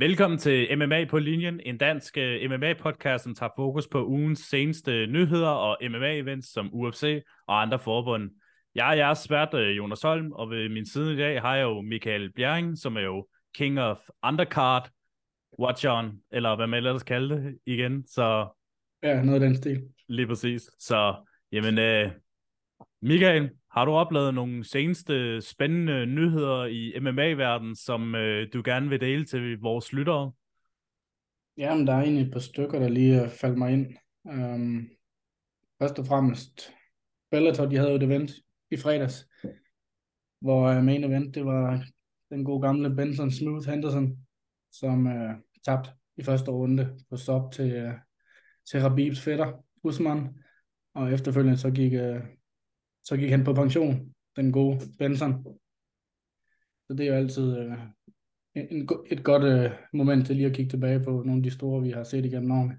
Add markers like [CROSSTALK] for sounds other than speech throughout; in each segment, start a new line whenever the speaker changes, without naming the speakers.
Velkommen til MMA på linjen, en dansk øh, MMA-podcast, som tager fokus på ugens seneste nyheder og MMA-events som UFC og andre forbund. Jeg er jeres svært øh, Jonas Holm, og ved min side i dag har jeg jo Michael Bjerring, som er jo King of Undercard, Watch On, eller hvad man ellers kalder det igen. Så,
ja, noget af den stil.
Lige præcis. Så, jamen, øh, Michael, har du oplevet nogle seneste spændende nyheder i MMA-verdenen, som øh, du gerne vil dele til vores lyttere?
Jamen, der er egentlig et par stykker, der lige øh, faldt mig ind. Um, først og fremmest, Bellator, de havde jo et event i fredags, hvor uh, main event, det var den gode gamle Benson Smooth Henderson, som uh, tabte i første runde på stop til, uh, til Rabibs fætter, Usman, og efterfølgende så gik uh, så gik han på pension, den gode Benson. Så det er jo altid øh, en, et godt øh, moment til lige at kigge tilbage på nogle af de store, vi har set igennem årene.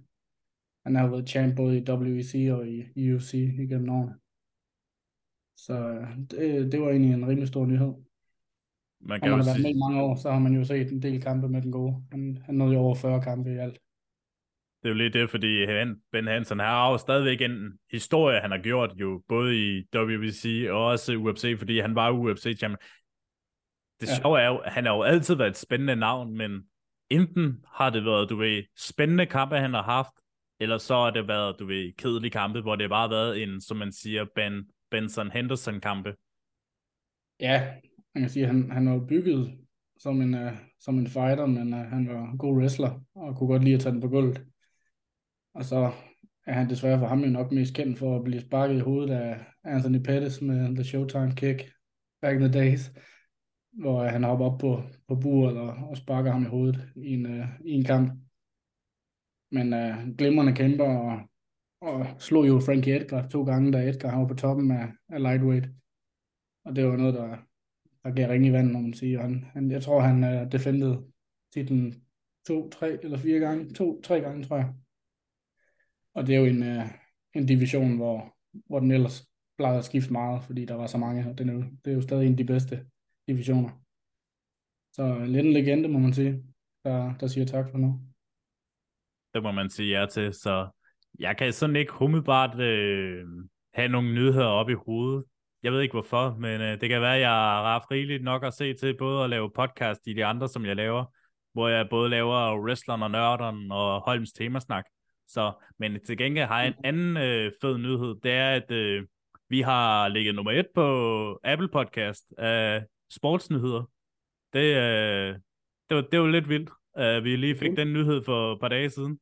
Han har været champ både i WEC og i UFC igennem årene. Så øh, det, det var egentlig en rimelig stor nyhed. Man kan Når man har været med i mange år, så har man jo set en del kampe med den gode. Han, han nåede jo over 40 kampe i alt.
Det er jo lidt det, fordi Ben Hansen har jo stadigvæk en historie, han har gjort jo, både i WBC og også UFC, fordi han var UFC-champion. Det ja. sjove er jo, han har jo altid været et spændende navn, men enten har det været, du ved, spændende kampe, han har haft, eller så har det været, du ved, kedelige kampe, hvor det bare har været en, som man siger, Ben, Benson Henderson-kampe.
Ja, man kan sige, at han, han var bygget som en, uh, som en fighter, men uh, han var en god wrestler, og kunne godt lide at tage den på gulvet. Og så er han desværre for ham jo nok mest kendt for at blive sparket i hovedet af Anthony Pettis med The Showtime Kick back in the days, hvor han hopper op på, på buret og, og sparker ham i hovedet i en, uh, i en kamp. Men uh, glimrende kæmper og, og slog jo Frankie Edgar to gange, da Edgar var på toppen af, af lightweight. Og det var noget, der, der gav ring i vandet, når man siger. Han, han, jeg tror, han øh, uh, defendede titlen to, tre eller fire gange. To, tre gange, tror jeg. Og det er jo en, øh, en division, hvor, hvor den ellers plejede at skifte meget, fordi der var så mange, og den er jo, det er jo stadig en af de bedste divisioner. Så lidt en legende, må man sige, der, der siger tak for nu.
Det må man sige ja til, så jeg kan sådan ikke umiddelbart øh, have nogle nyheder op i hovedet. Jeg ved ikke hvorfor, men øh, det kan være, at jeg har haft rigeligt nok at se til både at lave podcast i de andre, som jeg laver, hvor jeg både laver wrestleren og nørderen og Holms temasnak. Så, men til gengæld har jeg en anden øh, fed nyhed, det er, at øh, vi har ligget nummer et på Apple Podcast af sportsnyheder. Det, øh, det, var, det var lidt vildt, at vi lige fik den nyhed for et par dage siden.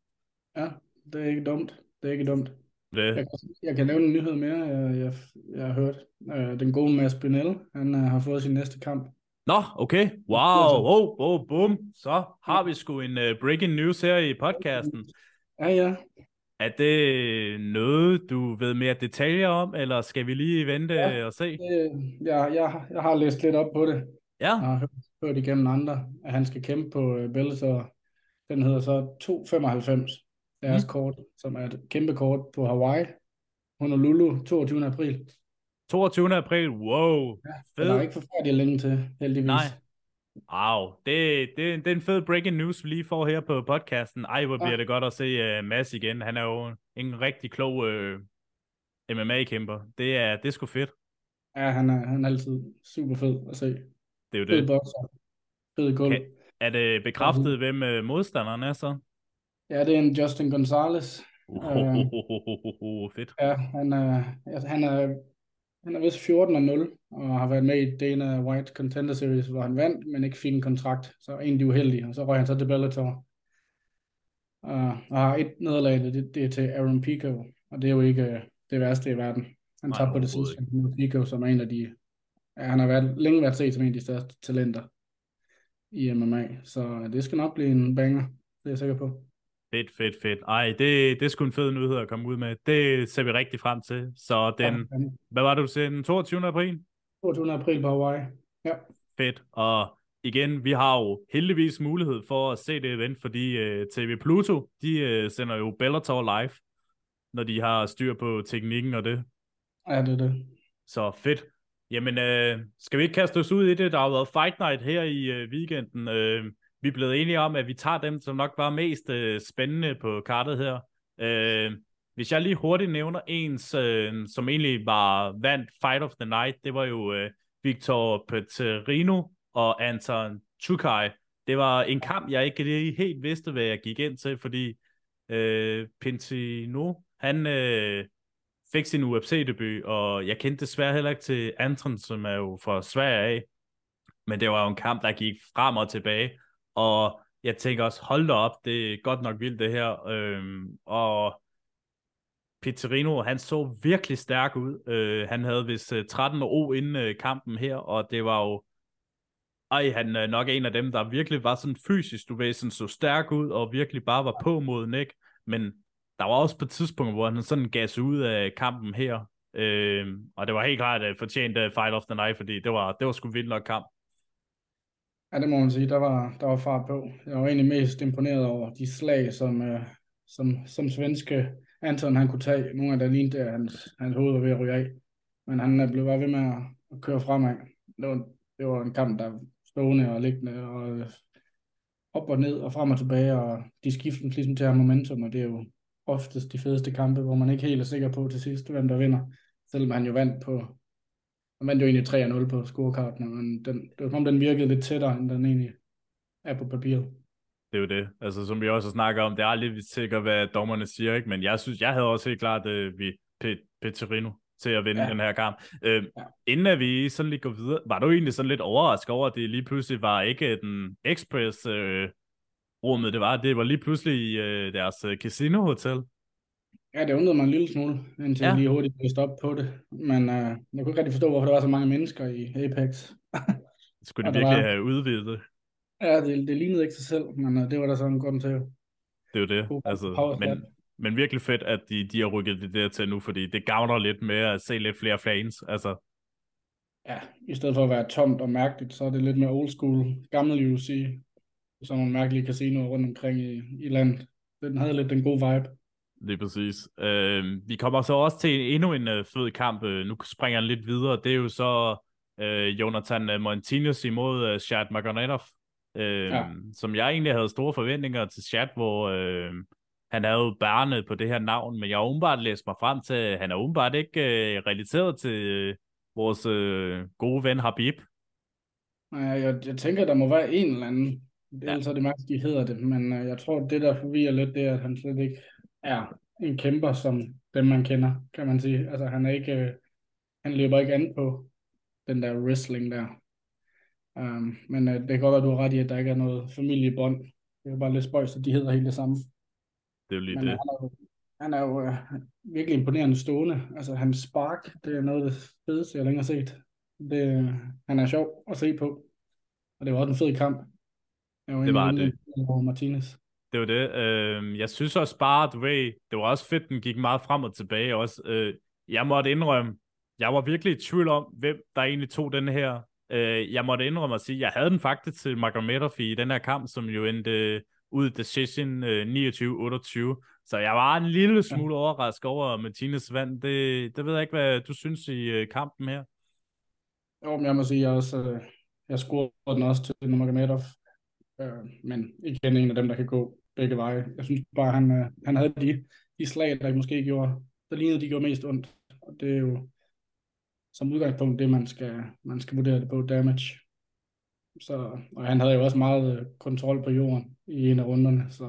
Ja, det er ikke dumt. Det er ikke dumt. Det. Jeg, kan, jeg kan nævne en nyhed mere, jeg, jeg, jeg har hørt. Øh, den gode Mads Brunel, han uh, har fået sin næste kamp.
Nå, okay. Wow, wow, wow, boom. Så har vi sgu en uh, breaking news her i podcasten.
Ja, ja.
Er det noget, du ved mere detaljer om, eller skal vi lige vente ja, og se?
Det, ja, jeg, jeg har læst lidt op på det.
Ja. Jeg
har hørt, igennem andre, at han skal kæmpe på uh, Bellator. Den hedder så 295, deres mm. kort, som er et kæmpe kort på Hawaii. Honolulu, 22. april.
22. april, wow.
Ja. Der er ikke forfærdeligt længe til, heldigvis.
Nej, Wow, det, det, det er en fed breaking news, vi lige får her på podcasten. Ej, hvor bliver ja. det godt at se uh, Mads igen. Han er jo en rigtig klog uh, MMA-kæmper. Det er, det er sgu fedt.
Ja, han er, han er altid super fed at se.
Det er jo fed det.
Bokser. Fed gulv. Okay.
Er det bekræftet, ja. hvem uh, modstanderen er så?
Ja, det er en Justin Gonzalez.
Uh, uh, uh, uh, uh, uh, fedt.
Ja, han er, han er han er vist 14 og 0, og har været med i Dana White Contender Series, hvor han vandt, men ikke fik en kontrakt. Så egentlig uheldig, og så røg han så til Bellator. Uh, og har et nederlag, det, det er til Aaron Pico, og det er jo ikke uh, det værste i verden. Han tabte på decision mod Pico, som er en af de... Ja, han har været, længe været set som en af de største talenter i MMA, så det skal nok blive en banger, det er jeg sikker på.
Fedt, fedt, fedt. Ej, det, det er sgu en fed nyhed at komme ud med. Det ser vi rigtig frem til. Så den, ja, hvad var det, du sagde, den 22. april?
22. april på Hawaii, ja.
Fedt, og igen, vi har jo heldigvis mulighed for at se det event, fordi øh, TV Pluto, de uh, sender jo Bellator live, når de har styr på teknikken og det.
Ja, det er det.
Så fedt. Jamen, uh, skal vi ikke kaste os ud i det? Der har været Fight Night her i uh, weekenden. Uh, vi er blevet enige om, at vi tager dem, som nok var mest øh, spændende på kartet her. Øh, hvis jeg lige hurtigt nævner en, øh, som egentlig var vandt Fight of the Night, det var jo øh, Victor Petrino og Anton Chukai. Det var en kamp, jeg ikke lige helt vidste, hvad jeg gik ind til, fordi øh, Pintino, han øh, fik sin UFC-debut, og jeg kendte desværre heller ikke til Anton, som er jo fra Sverige af. Men det var jo en kamp, der gik frem og tilbage, og jeg tænker også, hold da op, det er godt nok vildt det her. Øhm, og Pizarino, han så virkelig stærk ud. Øh, han havde vist øh, 13 O inden øh, kampen her, og det var jo ej, han er nok en af dem, der virkelig var sådan fysisk, du ved, sådan så stærk ud, og virkelig bare var på mod Nick. Men der var også på et tidspunkt, hvor han sådan gav sig ud af kampen her. Øh, og det var helt klart uh, fortjent uh, Fight of the Night, fordi det var, det var sgu vildt nok kamp.
Ja, det må man sige. Der var, der var fart på. Jeg var egentlig mest imponeret over de slag, som, øh, som, som svenske Anton han kunne tage. Nogle af der lignede, at hans, hans hoved var ved at ryge af. Men han øh, blev bare ved med at, at køre fremad. Det var, det var en kamp, der stående og liggende og øh, op og ned og frem og tilbage, og de skifter ligesom til at have momentum, og det er jo oftest de fedeste kampe, hvor man ikke helt er sikker på til sidst, hvem der vinder. Selvom han jo vandt på, han vandt jo egentlig 3-0 på scorekarten, men den, det var som om den virkede lidt tættere, end den egentlig er på papiret.
Det er jo det. Altså, som vi også snakker om, det er aldrig sikkert, hvad dommerne siger, ikke? men jeg synes, jeg havde også helt klart, at vi Peterino til at vinde ja. den her kamp. Øh, ja. Inden at vi sådan lige går videre, var du egentlig sådan lidt overrasket over, at det lige pludselig var ikke den Express øh, rummet, det var, det var lige pludselig i øh, deres øh, casino hotel.
Ja, det undrede mig en lille smule, indtil ja. jeg lige hurtigt blev stoppe på det. Men øh, jeg kunne ikke rigtig forstå, hvorfor der var så mange mennesker i Apex. [LAUGHS]
Skulle de virkelig var... have udvidet
Ja, det, det lignede ikke sig selv, men øh, det var der sådan en grund til.
Det er jo det. Altså, men, men virkelig fedt, at de, de har rykket det der til nu, fordi det gavner lidt med at se lidt flere fans. Altså.
Ja, i stedet for at være tomt og mærkeligt, så er det lidt mere old school, gammel UFC, som nogle mærkelige casinoer rundt omkring i, i landet. Den havde lidt den gode vibe.
Lige præcis. Øh, vi kommer så også til endnu en uh, fed kamp. Uh, nu springer jeg lidt videre. Det er jo så uh, Jonathan Montinez imod uh, Shad Magomedov, uh, ja. som jeg egentlig havde store forventninger til Shad, hvor uh, han er jo bærende på det her navn, men jeg har umiddelbart læst mig frem til, at han er umiddelbart ikke uh, relateret til uh, vores uh, gode ven Habib.
Nej, jeg, jeg tænker, der må være en eller anden. Det er ja. altså det mærke, de hedder det, men uh, jeg tror, det der forvirrer lidt, det er, at han slet ikke er en kæmper, som dem man kender, kan man sige. Altså han er ikke, uh, han løber ikke an på den der wrestling der. Um, men uh, det kan godt være, at du har ret i, at der ikke er noget familiebånd. Det er bare lidt spøjs, at de hedder helt det samme.
Det er jo lige Men det. Han
er jo, han er jo uh, virkelig imponerende stående. Altså hans spark, det er noget af det fedeste, jeg længere har set. Det, han er sjov at se på. Og det var også en fed kamp.
Jeg var det var det.
Martinez.
Det var det. Uh, jeg synes også bare, du ved, det var også fedt, den gik meget frem og tilbage. Også, uh, jeg måtte indrømme, jeg var virkelig i tvivl om, hvem der egentlig tog den her. Uh, jeg måtte indrømme at sige, at jeg havde den faktisk til Magomedov i den her kamp, som jo endte ud decision øh, 29-28. Så jeg var en lille smule ja. overrasket over Martinez vand. Det, det ved jeg ikke, hvad du synes i øh, kampen her.
Jo, men jeg må sige, jeg, også, øh, jeg scorede den også til Nurmagomedov. Øh, men igen en af dem, der kan gå begge veje. Jeg synes bare, han, øh, han havde de, de slag, der måske gjorde, der lignede, de gjorde mest ondt. Og det er jo som udgangspunkt det, man skal, man skal vurdere det på damage. Så, og han havde jo også meget øh, kontrol på jorden i en af runderne, så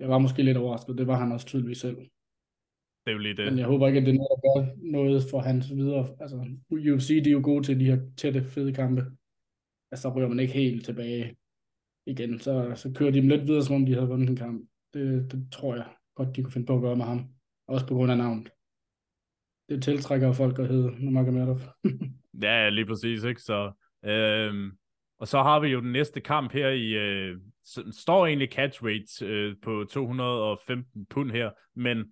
jeg var måske lidt overrasket. Det var han også tydeligvis selv.
Det er jo lige det.
Men jeg håber ikke, at det er noget, der gør noget for hans videre. Altså, UFC, de er jo gode til de her tætte, fede kampe. Altså, så ryger man ikke helt tilbage igen. Så, så kører de dem lidt videre, som om de havde vundet en kamp. Det, det tror jeg godt, de kunne finde på at gøre med ham. Også på grund af navnet. Det tiltrækker folk at hedde Nurmagomedov. [LAUGHS]
ja, lige præcis, ikke? Så Øhm, og så har vi jo den næste kamp her i, øh, står egentlig catch rate øh, på 215 pund her, men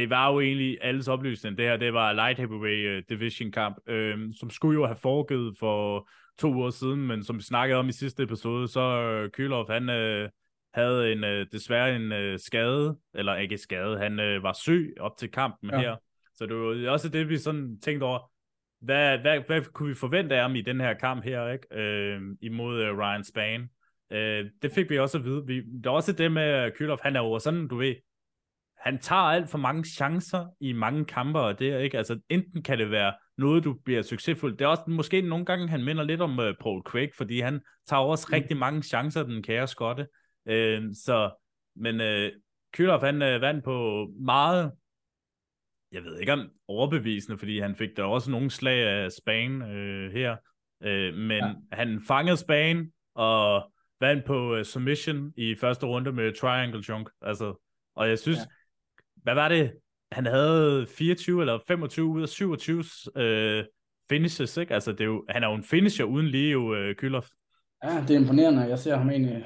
det var jo egentlig alles oplysning. Det her, det var light heavyweight division kamp, øh, som skulle jo have foregået for to uger siden, men som vi snakkede om i sidste episode, så øh, Kylov, han øh, havde en øh, desværre en øh, skade, eller ikke skade, han øh, var syg op til kampen ja. her. Så det var også det, vi sådan tænkte over, hvad, hvad, hvad kunne vi forvente af ham i den her kamp her, ikke? Øh, imod uh, Ryan Span? øh, det fik vi også at vide. Vi, der er også det med Kylov, han er jo sådan, du ved, han tager alt for mange chancer i mange kampe, og det er ikke, altså enten kan det være noget, du bliver succesfuld. Det er også måske nogle gange, han minder lidt om uh, Paul Craig, fordi han tager også mm. rigtig mange chancer, den kære skotte. Uh, så, men uh, Kylov, han uh, vandt på meget, jeg ved ikke om overbevisende, fordi han fik der også nogle slag af Spain uh, her, uh, men ja. han fangede Spain og vandt på uh, submission i første runde med triangle chunk. Altså, og jeg synes, ja hvad var det? Han havde 24 eller 25 ud af 27 øh, finishes, ikke? Altså, det er jo, han er jo en finisher uden lige jo, øh, Kylov.
Ja, det er imponerende. Jeg ser ham egentlig,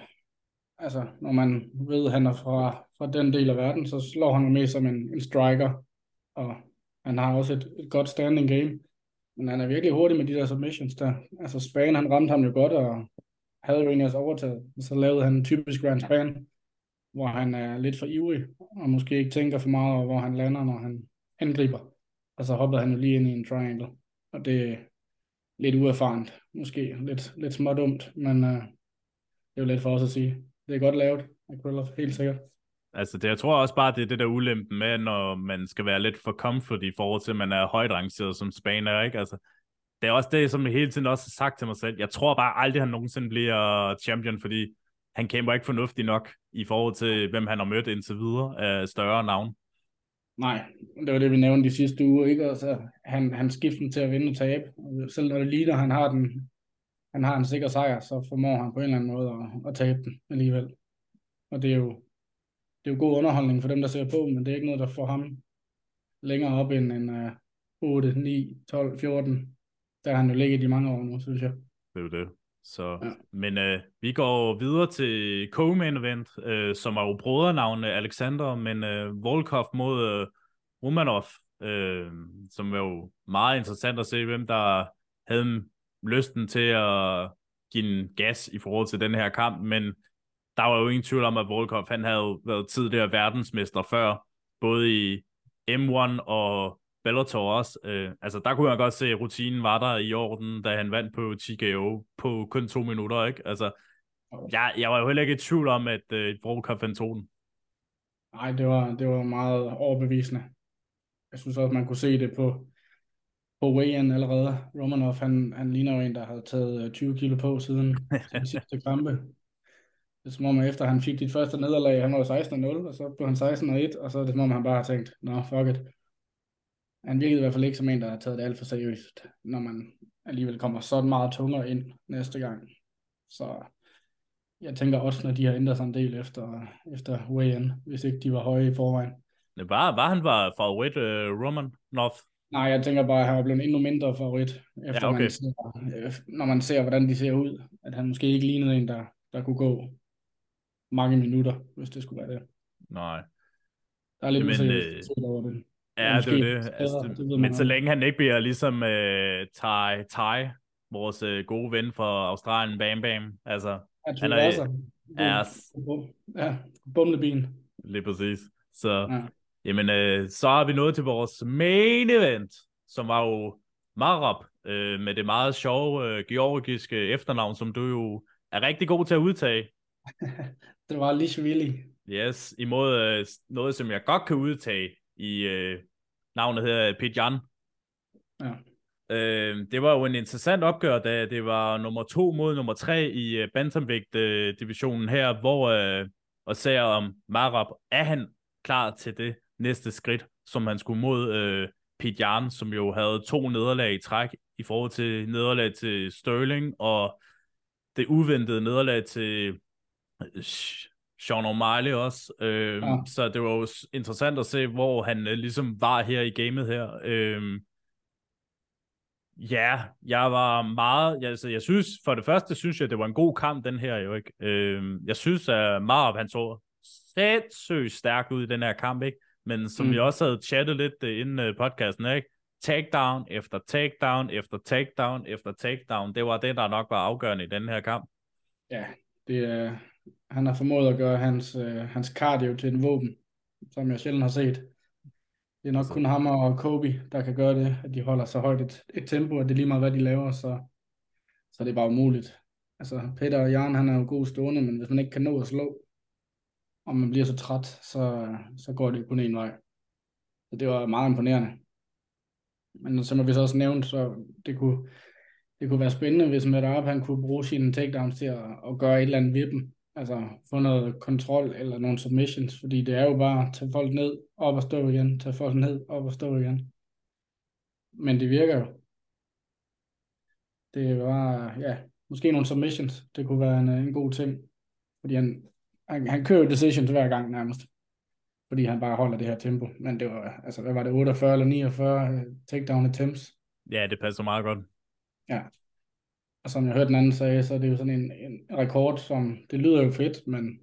altså, når man ved, at han er fra, fra den del af verden, så slår han med som en, en striker, og han har også et, et godt standing game. Men han er virkelig hurtig med de der submissions der. Altså, Span, han ramte ham jo godt, og havde jo egentlig også overtaget. Så lavede han en typisk Grand Span, hvor han er lidt for ivrig, og måske ikke tænker for meget over, hvor han lander, når han angriber. Og så hoppede han jo lige ind i en triangle, og det er lidt uerfarent, måske lidt, lidt dumt, men uh, det er jo lidt for os at sige. Det er godt lavet Akrylov, helt sikkert.
Altså, det, jeg tror også bare, det er det der ulempe med, når man skal være lidt for comfort i forhold til, at man er højt rangeret som spaner, ikke? Altså, det er også det, som jeg hele tiden også har sagt til mig selv. Jeg tror bare aldrig, han nogensinde bliver champion, fordi han kæmper ikke fornuftigt nok i forhold til, hvem han har mødt indtil videre af større navn.
Nej, det var det, vi nævnte de sidste uger, ikke? Altså, han, han skifter til at vinde og tabe. Selv når det ligner, han har den, han har en sikker sejr, så formår han på en eller anden måde at, at tabe den alligevel. Og det er jo, det er jo god underholdning for dem, der ser på, men det er ikke noget, der får ham længere op end en uh, 8, 9, 12, 14. Der har han jo ligget i mange år nu, synes jeg.
Det er jo det. Så, ja. Men øh, vi går videre til co-main event, øh, som er jo brødrenavnet Alexander, men øh, Volkov mod øh, Romanov, øh, som er jo meget interessant at se, hvem der havde lysten til at give en gas i forhold til den her kamp, men der var jo ingen tvivl om, at Volkov, han havde været tidligere verdensmester før, både i M1 og Bellator også. Øh, altså, der kunne jeg godt se, at rutinen var der i orden, da han vandt på TKO på kun to minutter, ikke? Altså, jeg, jeg var jo heller ikke i tvivl om, at øh, Volkov fandt tog den.
Nej, det var, det var meget overbevisende. Jeg synes også, man kunne se det på, på weigh allerede. Romanov, han, han ligner jo en, der havde taget 20 øh, kilo på siden [LAUGHS] sin sidste kampe. Det er som om, efter han fik dit første nederlag, han var 16-0, og så blev han 16-1, og så er det som om, han bare har tænkt, nå, fuck it han virkede i hvert fald ikke som en, der har taget det alt for seriøst, når man alligevel kommer så meget tungere ind næste gang. Så jeg tænker også, når de har ændret sig en del efter, efter weigh-in, hvis ikke de var høje i forvejen.
Det var, var han var favorit, uh, Roman North?
Nej, jeg tænker bare, at han var blevet endnu mindre favorit, efter ja, okay. man ser, når man ser, hvordan de ser ud. At han måske ikke lignede en, der, der kunne gå mange minutter, hvis det skulle være det.
Nej.
Der er lidt Jamen, øh, over det.
Ja, det er det. Altså, det men så længe han ikke bliver ligesom uh, Tai, Tai, vores uh, gode ven fra Australien, Bam Bam. Altså,
han er, er, ja, bumlebin.
Lige præcis. Så, ja. jamen, uh, så har vi nået til vores main event, som var jo Marab, uh, med det meget sjove uh, georgiske efternavn, som du jo er rigtig god til at udtage. [LAUGHS]
det var Lishvili.
Yes, imod uh, noget, som jeg godt kan udtage i øh, navnet her, Pidjan. Ja. Øh, det var jo en interessant opgør, da det var nummer to mod nummer tre i uh, Bantamvægt-divisionen her, hvor øh, og ser om Marab, er han klar til det næste skridt, som han skulle mod øh, Pidjan, som jo havde to nederlag i træk i forhold til nederlag til Sterling og det uventede nederlag til Sean O'Malley også. Øh, ja. Så det var jo interessant at se, hvor han øh, ligesom var her i gamet her. Øh, ja, jeg var meget... Altså, jeg synes, for det første synes jeg, det var en god kamp, den her jo ikke. Øh, jeg synes, at Marv, han så sindssygt stærk ud i den her kamp, ikke? Men som mm. vi også havde chattet lidt uh, inden uh, podcasten, ikke? Takedown efter takedown efter takedown efter takedown. Det var det, der nok var afgørende i den her kamp.
Ja, det er han har formået at gøre hans, øh, hans cardio til en våben, som jeg sjældent har set. Det er nok kun ham og Kobe, der kan gøre det, at de holder så højt et, et tempo, at det er lige meget, hvad de laver, så, så det er bare umuligt altså Peter og Jan, han er jo god stående, men hvis man ikke kan nå at slå, og man bliver så træt, så, så går det kun en vej. Så det var meget imponerende. Men som vi så også nævnt, så det kunne, det kunne være spændende, hvis Madarab han kunne bruge sine takedowns til at, at gøre et eller andet ved dem. Altså få noget kontrol eller nogle submissions, fordi det er jo bare at tage folk ned, op og stå igen, tage folk ned, op og stå igen. Men det virker jo. Det var, ja, måske nogle submissions, det kunne være en, en god ting. Fordi han, han, han kører decisions hver gang nærmest. Fordi han bare holder det her tempo. Men det var, altså hvad var det, 48 eller 49 øh, takedown attempts?
Ja, det passer meget godt.
Ja. Og som jeg hørte den anden sige, så er det jo sådan en, en rekord, som, det lyder jo fedt, men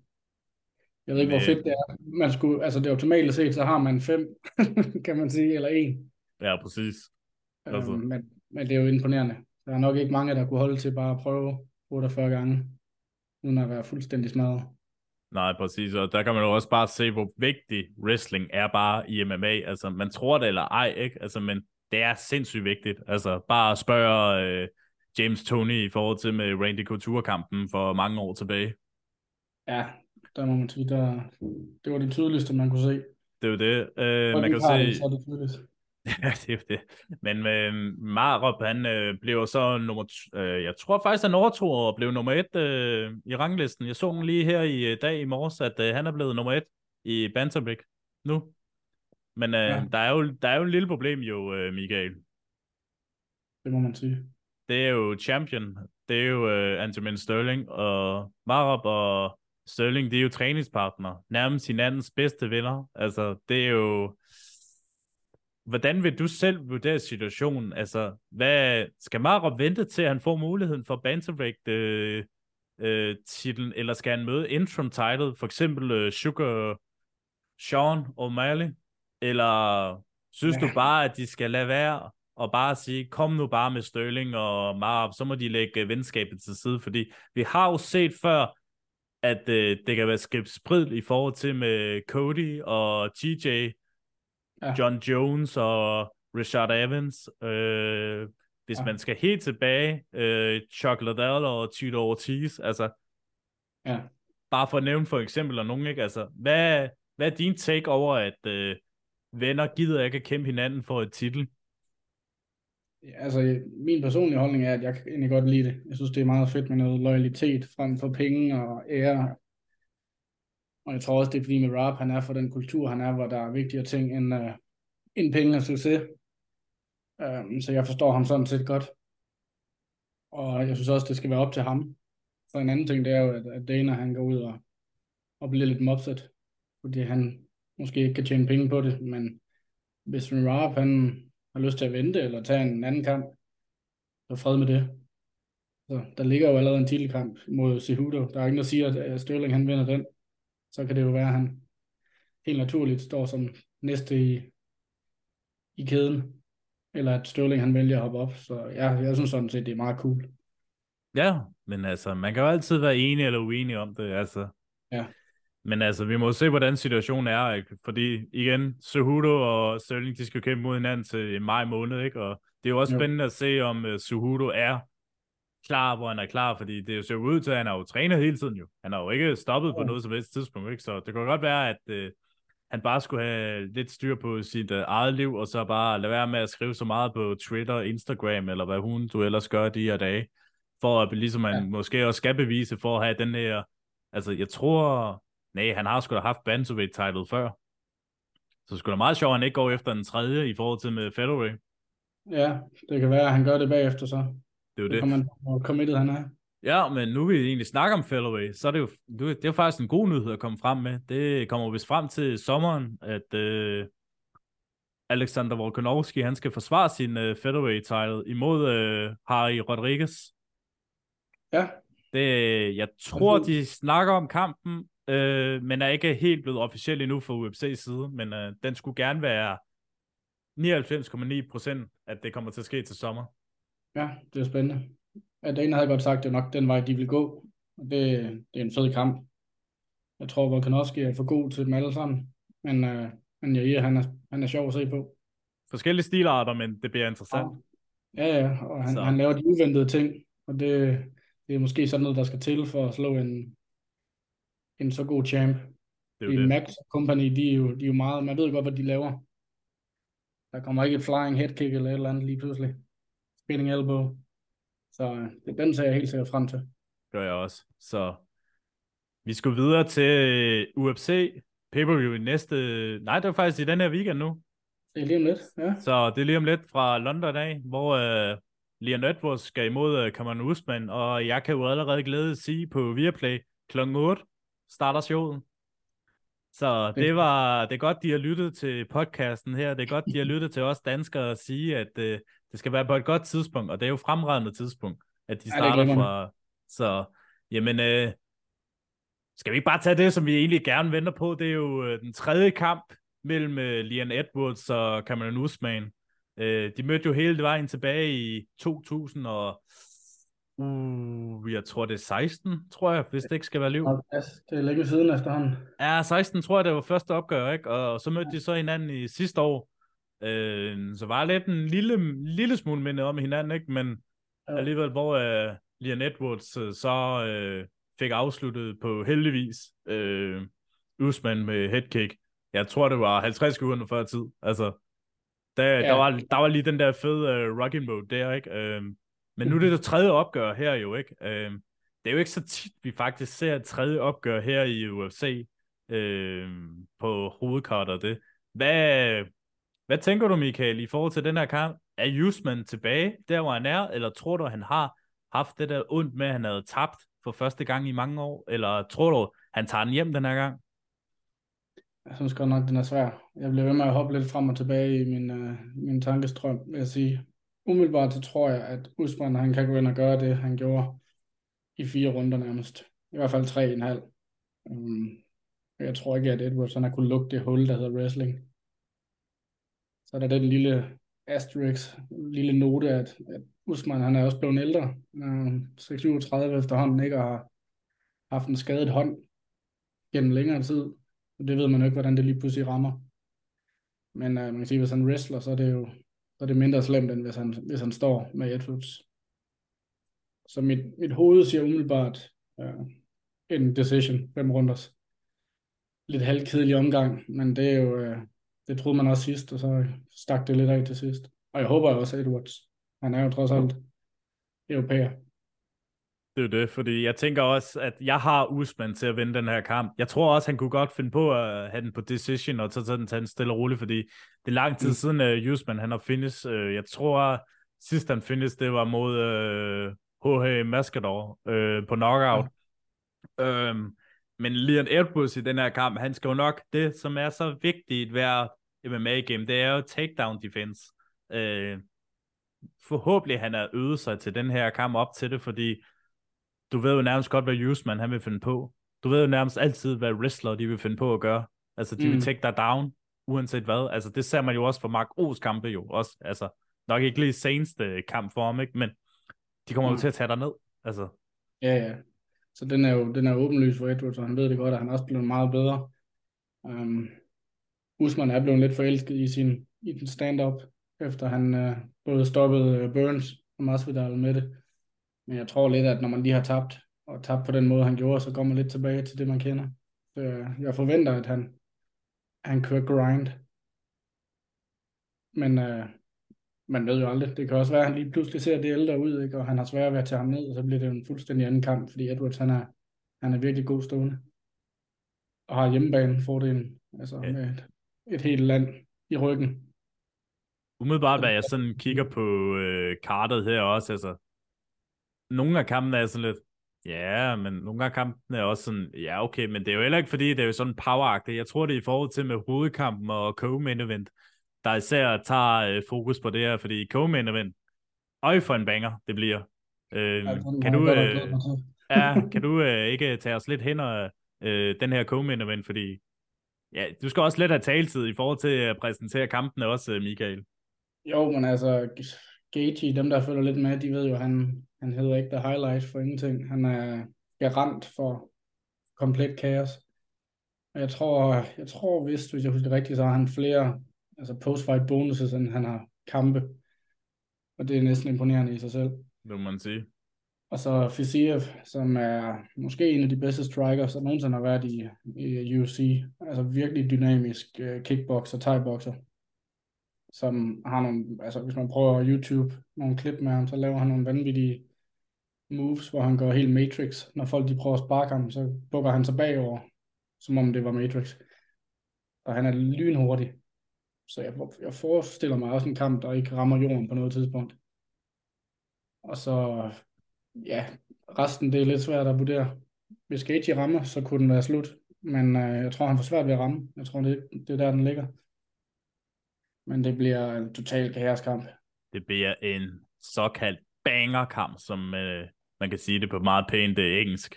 jeg ved ikke, hvor fedt det er. Man skulle, altså det optimale set, så har man fem, [LAUGHS] kan man sige, eller en.
Ja, præcis.
Altså. Øhm, men, men det er jo imponerende. Der er nok ikke mange, der kunne holde til bare at prøve 48 gange, uden at være fuldstændig smadret.
Nej, præcis, og der kan man jo også bare se, hvor vigtig wrestling er bare i MMA. Altså, man tror det eller ej, ikke? Altså, men det er sindssygt vigtigt. Altså, bare spørge øh, James Tony i forhold til med Randy Couture-kampen for mange år tilbage.
Ja, der må man sige, der, det var det tydeligste, man kunne se.
Det er jo det. Øh, man kan se... Det, så er det tydeligt. [LAUGHS] Ja, det er det. Men øh, Marup, han øh, blev så nummer... Øh, jeg tror faktisk, han overtog og blev nummer et øh, i ranglisten. Jeg så den lige her i øh, dag i morges, at øh, han er blevet nummer et i Bantamweight nu. Men øh, ja. der, er jo, der er jo et lille problem jo, øh, Michael.
Det må man sige.
Det er jo champion. Det er jo øh, Antonin Sterling, og Marup og Sterling, det er jo træningspartner. Nærmest hinandens bedste venner. Altså, det er jo hvordan vil du selv vurdere situationen? Altså, hvad, skal Marup vente til, at han får muligheden for bantamweight øh, øh, titlen, eller skal han møde interim title, for eksempel øh, Sugar Sean O'Malley? Eller synes ja. du bare, at de skal lade være og bare sige, kom nu bare med Sterling og Marup, så må de lægge venskabet til side, fordi vi har jo set før, at øh, det kan være skrevet sprid i forhold til med Cody og TJ, ja. John Jones og Richard Evans. Øh, hvis ja. man skal helt tilbage, øh, Chuck Liddell og Tito Ortiz, altså,
ja.
bare for at nævne for eksempel, og nogen, ikke? Altså, hvad, hvad er din take over, at øh, venner gider ikke at kæmpe hinanden for et titel?
Ja, altså, min personlige holdning er, at jeg kan egentlig godt lide det. Jeg synes, det er meget fedt med noget loyalitet frem for penge og ære og jeg tror også, det er fordi med rap, han er for den kultur, han er, hvor der er vigtigere ting end, uh, end penge og succes. Um, så jeg forstår ham sådan set godt. Og jeg synes også, det skal være op til ham. Så en anden ting, det er jo, at, at Dana han går ud og, og bliver lidt mobset, fordi han måske ikke kan tjene penge på det, men hvis Rap, han har lyst til at vente eller tage en anden kamp, så fred med det. Så der ligger jo allerede en titelkamp mod Cejudo. Der er ingen, der siger, at Sterling han vinder den så kan det jo være, at han helt naturligt står som næste i, i kæden, eller at Sterling han vælger at hoppe op. Så ja, jeg synes sådan set, det er meget cool.
Ja, men altså, man kan jo altid være enig eller uenig om det, altså.
Ja.
Men altså, vi må se, hvordan situationen er, ikke? fordi igen, Cejudo og Sterling, de skal kæmpe mod hinanden til maj måned, ikke? og det er jo også jo. spændende at se, om uh, Cejudo er klar, hvor han er klar, fordi det ser ud til, at han har jo trænet hele tiden jo. Han har jo ikke stoppet på noget som helst tidspunkt, ikke? så det kan godt være, at øh, han bare skulle have lidt styr på sit øh, eget liv, og så bare lade være med at skrive så meget på Twitter, Instagram, eller hvad hun du ellers gør de her dage, for at ligesom man ja. måske også skal bevise for at have den her, altså jeg tror, nej, han har sgu da haft bantamweight title før, så skulle da meget sjovt, at han ikke går efter den tredje i forhold til med featherweight.
Ja, det kan være, at han gør det bagefter så.
Det er jo det.
det. Hvor committed han er.
Ja, men nu vi egentlig snakke om Felloway, så er det jo det er jo faktisk en god nyhed at komme frem med. Det kommer vist frem til sommeren, at øh, Alexander Volkanovski, han skal forsvare sin øh, featherweight title imod øh, Harry Rodriguez.
Ja.
Det, jeg tror, de snakker om kampen, øh, men er ikke helt blevet officielt endnu fra UFC's side, men øh, den skulle gerne være 99,9% at det kommer til at ske til sommer.
Ja, det er spændende. Ja, Dane havde godt sagt, at det er nok den vej, de vil gå. Og det, det er en fed kamp. Jeg tror, Volkanovski er for god til dem alle sammen. Men, uh, men ja, han er, han er sjov at se på.
Forskellige stilarter, men det bliver interessant.
Ja, ja, og han, han laver de uventede ting. Og det, det er måske sådan noget, der skal til for at slå en, en så god champ.
Det er jo
Det. Max Company, de er, jo, de er jo meget, man ved godt, hvad de laver. Der kommer ikke et flying head kick eller et eller andet lige pludselig. Spinning elbow. Så øh, det, den ser jeg helt sikkert frem til.
gør jeg også. Så vi skal videre til øh, UFC pay-per-view i næste... Nej, det er faktisk i den her weekend nu.
Det er lige om lidt, ja.
Så det er lige om lidt fra London af, hvor øh, Leon Edwards skal imod øh, Cameron Usman, og jeg kan jo allerede glæde at sige på Viaplay kl. 8 starter showet. Så det var det er godt, de har lyttet til podcasten her. Det er godt, de har lyttet til os danskere og sige, at øh, det skal være på et godt tidspunkt, og det er jo fremragende tidspunkt, at de
Ja,
starter
man.
fra... Så, jamen, øh, skal vi ikke bare tage det, som vi egentlig gerne venter på? Det er jo øh, den tredje kamp mellem øh, Leon Edwards og Cameron Usman. Øh, de mødte jo hele vejen tilbage i 2000 og... Uh, jeg tror det er 16, tror jeg, hvis det ikke skal være liv.
Det er længe siden efterhånden.
Ja, 16 tror jeg, det var første opgør, ikke? Og så mødte de så hinanden i sidste år. Øh, så var lidt en lille, lille smule minde om hinanden, ikke? Men
Jo.
alligevel, hvor øh, Leon Edwards øh, så øh, fik afsluttet på heldigvis øh, Usman med headkick. Jeg tror, det var 50 sekunder før tid. Altså, der, ja.
Ja.
der, var, der var lige den der fede øh, rocking mode der, ikke? Øh, men nu er det det tredje opgør her jo, ikke? Øh, det er jo ikke så tit, vi faktisk ser et tredje opgør her i UFC øh, på hovedkart og det. Hvad, hvad tænker du, Michael, i forhold til den her kamp? Er Usman tilbage, der hvor han er, eller tror du, han har haft det der ondt med, at han havde tabt for første gang i mange år, eller tror du, han tager den hjem den her gang?
Jeg synes godt nok, den er svær. Jeg bliver ved med at hoppe lidt frem og tilbage i min, øh, min tankestrøm, vil jeg sige. Umiddelbart så tror jeg, at Usman han kan gå ind og gøre det, han gjorde i fire runder nærmest. I hvert fald tre og en halv. Um, jeg tror ikke, at Edwards han har kunnet lukke det hul, der hedder wrestling. Så er der den lille asterisk, lille note, at, at Usman han er også blevet ældre. Øhm, um, 36 efterhånden, ikke? Og har haft en skadet hånd gennem længere tid. Og det ved man jo ikke, hvordan det lige pludselig rammer. Men uh, man kan sige, hvis han wrestler, så er det jo så er det mindre slemt, end hvis han, hvis han står med Edwards. Så mit, mit hoved siger umiddelbart uh, en decision, fem runders. Lidt halvkedelig omgang, men det er jo, uh, det troede man også sidst, og så stak det lidt af til sidst. Og jeg håber også Edwards. Han er jo trods alt europæer.
Det er det, fordi jeg tænker også, at jeg har Usman til at vinde den her kamp. Jeg tror også, han kunne godt finde på at have den på decision, og så tage den, tage den stille og roligt, fordi det er lang tid
Mm.
siden, uh, Usman han har finish. Uh, jeg tror, sidst han finish, det var mod uh, H.H. Mascador uh, på knockout. Ja. Um, men Leon Edwards i den her kamp, han skal jo nok, det som er så vigtigt hver MMA-game, det er jo takedown defense. Uh, forhåbentlig han har øvet sig til den her kamp op til det, fordi du ved jo nærmest godt, hvad Usman han vil finde på. Du ved jo nærmest altid, hvad wrestler de vil finde på at gøre. Altså, de mm. vil take dig down, uanset hvad. Altså, det ser man jo også for Mark O's kampe jo også. Altså, nok ikke lige seneste kamp for ham, ikke? Men de kommer mm. jo til at tage dig ned. Altså,
Ja, ja. Så den er jo den er åbenlys for Edwards, og han ved det godt, at han er også blevet meget bedre. Um, Usman er blevet lidt forelsket i sin i den stand-up, efter han uh, både stoppede uh, Burns og Masvidal med det. Men jeg tror lidt, at når man lige har tabt, og tabt på den måde, han gjorde, så går man lidt tilbage til det, man kender. Så øh, jeg forventer, at han, han kører grind. Men uh, man ved jo aldrig. Det kan også være, at han lige pludselig ser det ældre ud, ikke? og han har svært ved at tage ham ned, og så bliver det en fuldstændig anden kamp, fordi Edwards, han er, han er virkelig god stående. Og har hjemmebane fordelen, altså
Ja.
med et, et helt land i ryggen.
umiddelbart, hvad jeg sådan kigger på øh, kartet her også, altså, nogle af kampene er sådan lidt, ja, men nogle af kampene er også sådan, ja, okay, men det er jo heller ikke, fordi det er jo sådan poweragtigt. Jeg tror, det er i forhold til med hovedkampen og co-main event, der især tager øh, fokus på det her, fordi co-main event, øj for en banger, det bliver. Øh,
Altså,
kan du, øh, ja, kan du øh, ikke tage os lidt hen og øh, den her co-main event, fordi ja, du skal også lidt have taletid i forhold til at præsentere kampene også, øh, Michael.
Jo, men altså, Gaethje, dem der følger lidt med, de ved jo, han, han hedder ikke The Highlight for ingenting. Han er garant for komplet kaos. Og jeg tror, jeg tror vist, hvis jeg husker rigtigt, så har han flere altså post-fight bonuses, end han har kampe. Og det er næsten imponerende i sig selv.
Det må man sige.
Og så Fiziev, som er måske en af de bedste strikers, der nogensinde har været i, i UFC. Altså virkelig dynamisk uh, kickboxer, thai-boxer. Som har nogle, altså hvis man prøver YouTube, nogle klip med ham, så laver han nogle vanvittige moves, hvor han går helt Matrix. Når folk de prøver at sparke ham, så bukker han sig bagover, som om det var Matrix. Og han er lynhurtig. Så jeg, jeg forestiller mig også en kamp, der ikke rammer jorden på noget tidspunkt. Og så, ja, resten det er lidt svært at vurdere. Hvis Gaethje rammer, så kunne den være slut. Men øh, jeg tror, han får svært ved at ramme. Jeg tror, det, det er der, den ligger. Men det bliver en total kaoskamp.
Det bliver en såkaldt bangerkamp, som øh, man kan sige det på meget pænt øh, engelsk.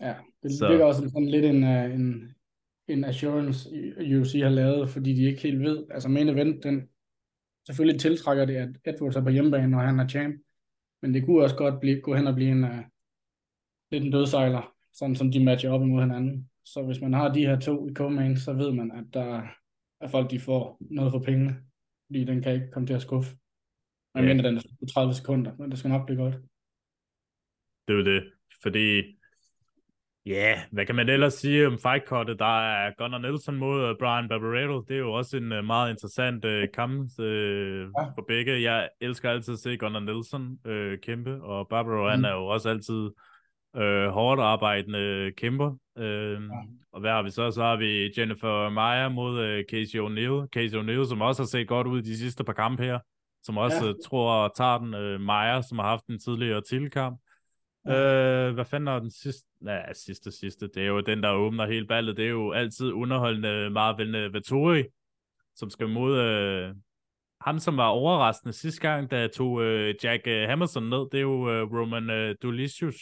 Ja, det så. ligger også sådan lidt en, øh, en, en assurance, UFC har lavet, fordi de ikke helt ved, altså main event, den selvfølgelig tiltrækker det, at Edwards er på hjemmebane, og han er champ, men det kunne også godt blive, gå hen og blive en, uh, lidt en dødsejler, sådan som de matcher op imod hinanden. Så hvis man har de her to i co-main, så ved man, at der er folk, de får noget for pengene, fordi den kan ikke komme til at skuffe. Jeg ja. mener, den er på 30 sekunder, men det skal nok blive godt.
Det er jo det, fordi Ja, yeah, hvad kan man ellers sige om fightkortet? Der er Gunnar Nelson mod øh, Brian Barbaretto. Det er jo også en uh, meget interessant uh, kamp uh, ja. for begge. Jeg elsker altid at se Gunnar Nelson uh, kæmpe, og Barbaro mm. han er jo også altid uh, hårdt arbejdende kæmper. Uh, ja. Og hvad har vi så? Så har vi Jennifer Meyer mod uh, Casey O'Neill. Casey O'Neill, som også har set godt ud de sidste par kampe her. Som også ja. tror tager den. Uh, Meyer, som har haft en tidligere titelkamp. Øh, hvad fanden er den sidste? Ja, sidste, sidste. Det er jo den, der åbner hele ballet. Det er jo altid underholdende Marvin Vettori, som skal mod øh, ham, som var overraskende sidste gang, da jeg tog øh, Jack øh, Hamilton ned. Det er jo øh, Roman øh, Dulicius.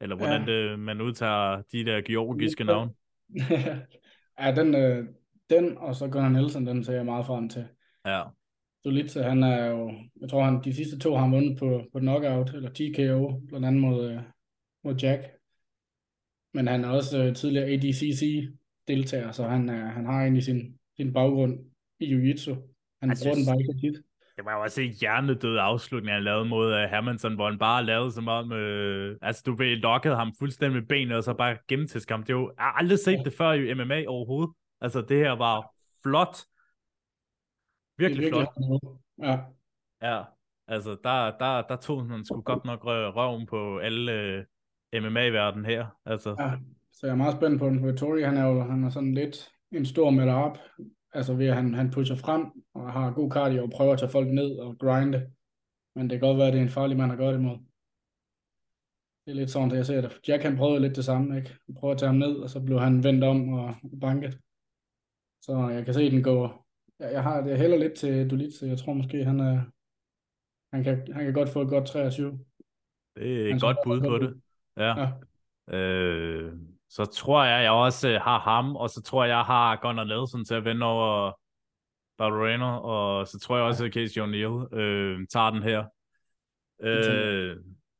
Eller hvordan ja. det, man udtager de der georgiske navne. [LAUGHS]
ja, den, øh, den og så Gunnar Nielsen, den ser jeg meget frem til.
Ja.
Solitze, han er jo, jeg tror han, de sidste to har han vundet på, på knockout, eller TKO, blandt andet mod, øh, mod Jack. Men han er også uh, tidligere ADCC-deltager, så han, uh, han har egentlig sin, sin baggrund i Jiu-Jitsu. Han jeg bruger synes, den bare ikke tit.
Det var jo også en hjernedød afslutning, han lavede mod uh, Hermansson, hvor han bare lavede som om, uh, altså du ved, lokkede ham fuldstændig med benet, og så bare gennemtiske ham. Det er jo, jeg har aldrig set ja. det før i MMA overhovedet. Altså det her var flot Virkelig, virkelig flot.
Ja.
Ja, altså der, der, der tog man sgu godt nok røven på alle uh, MMA-verden her. Altså.
Ja, så jeg er meget spændt på den. Vittori, han er jo han er sådan lidt en stor meter op. Altså ved at han, han pusher frem og har god cardio og prøver at tage folk ned og grinde. Men det kan godt være, at det er en farlig mand at gøre det mod. Det er lidt sådan, at jeg ser det. Jack han prøvede lidt det samme, ikke? Han prøvede at tage ham ned, og så blev han vendt om og banket. Så jeg kan se, at den går, jeg, jeg har det heller lidt til Dulitze. Jeg tror måske, han er, han kan, han kan godt få et godt 23.
Det er et godt bud på det. Ja. ja. Øh, så tror jeg, jeg også har ham, og så tror jeg, jeg har Gunnar Nelson til at vende over Barbarino, og så tror jeg også, at Casey O'Neill øh, tager den her. Øh,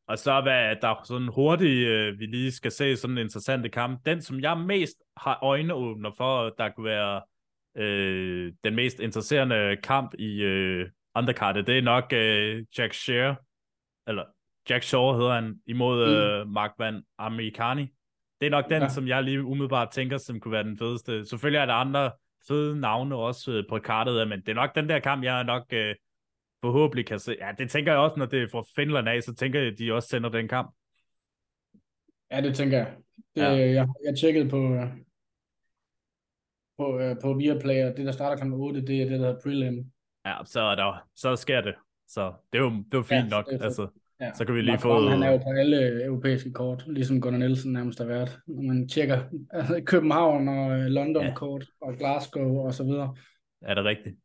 og så hvad der er sådan hurtigt, øh, vi lige skal se sådan en interessant kamp. Den, som jeg mest har øjneåbner for, der kunne være øh, den mest interesserende kamp i øh, undercardet, det er nok øh, Jack Share, eller Jack Shaw hedder han, imod mm. øh, Mark Van Amerikani. Det er nok den, ja. som jeg lige umiddelbart tænker, som kunne være den fedeste. Selvfølgelig er der andre fede navne også øh, på kartet, men det er nok den der kamp, jeg nok øh, forhåbentlig kan se. Ja, det tænker jeg også, når det er fra Finland af, så tænker jeg, at de også sender den kamp.
Ja, det tænker jeg. Det, ja. jeg, jeg tjekkede på, øh, på, øh, på Viaplay, og det der starter kl. 8, det er det, der hedder prelim.
Ja, så, er der, så sker det. Så det er jo, det er jo fint ja, nok. Altså, ja. Så kan vi lige
få... Han er jo på alle europæiske kort, ligesom Gunnar Nielsen nærmest har været. Når man tjekker altså, København og øh, London ja. kort og Glasgow og så videre.
Er det rigtigt?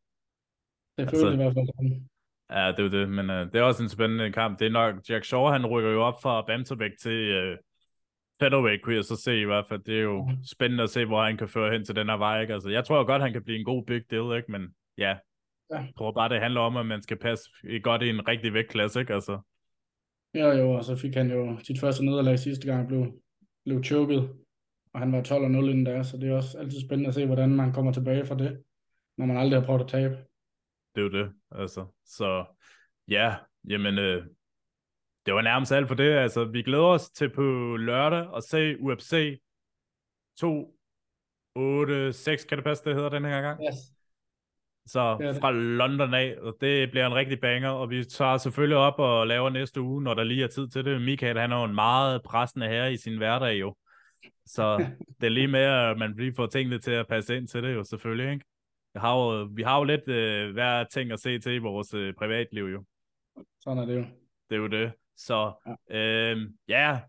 Det altså, føles i hvert fald sådan.
Ja, det er det, men uh, det er også en spændende kamp. Det er nok, Jack Shaw, han rykker jo op fra bantamvægt til, uh, featherweight kunne jeg så se i hvert fald. Det er jo spændende at se, hvor han kan føre hen til den her vej. Ikke? Altså, jeg tror godt, han kan blive en god big deal, ikke? men ja, ja. jeg tror bare, det handler om, at man skal passe godt i en rigtig vægtklasse. Ikke? Altså.
Ja, jo, og så fik han jo sit første nederlag sidste gang, blev, blev choket, og han var 12-0 inden der, så det er også altid spændende at se, hvordan man kommer tilbage fra det, når man aldrig har prøvet at tabe.
Det er jo det, altså. Så ja, jamen, øh, det var nærmest alt for det. Altså, vi glæder os til på lørdag at se UFC 2, 8, 6, kan det passe, det hedder den her gang?
Yes.
Så
Det det.
fra London af, og det bliver en rigtig banger, og vi tager selvfølgelig op og laver næste uge, når der lige er tid til det. Michael, han er jo en meget pressende herre i sin hverdag jo. Så [LAUGHS] det er lige med, at man lige får tingene til at passe ind til det jo selvfølgelig, ikke? Vi har jo, vi har jo lidt øh, hver ting at se til i vores øh, privatliv jo.
Sådan er det jo.
Det er jo det. Så øh, ja,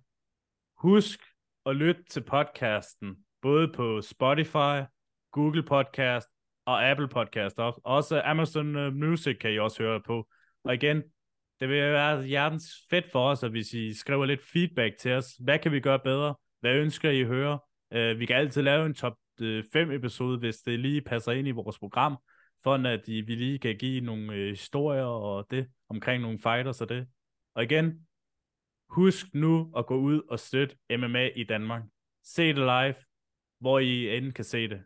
husk at lytte til podcasten, både på Spotify, Google Podcast og Apple Podcast. Også, også Amazon øh, Music kan I også høre på. Og igen, det vil være hjertens fedt for os, at hvis I skriver lidt feedback til os. Hvad kan vi gøre bedre? Hvad ønsker I at høre? Uh, vi kan altid lave en top 5 episode, hvis det lige passer ind i vores program, for at I, vi lige kan give nogle historier og det omkring nogle fighters og det. Og igen, husk nu at gå ud og støtte MMA i Danmark. Se det live, hvor I end kan se det.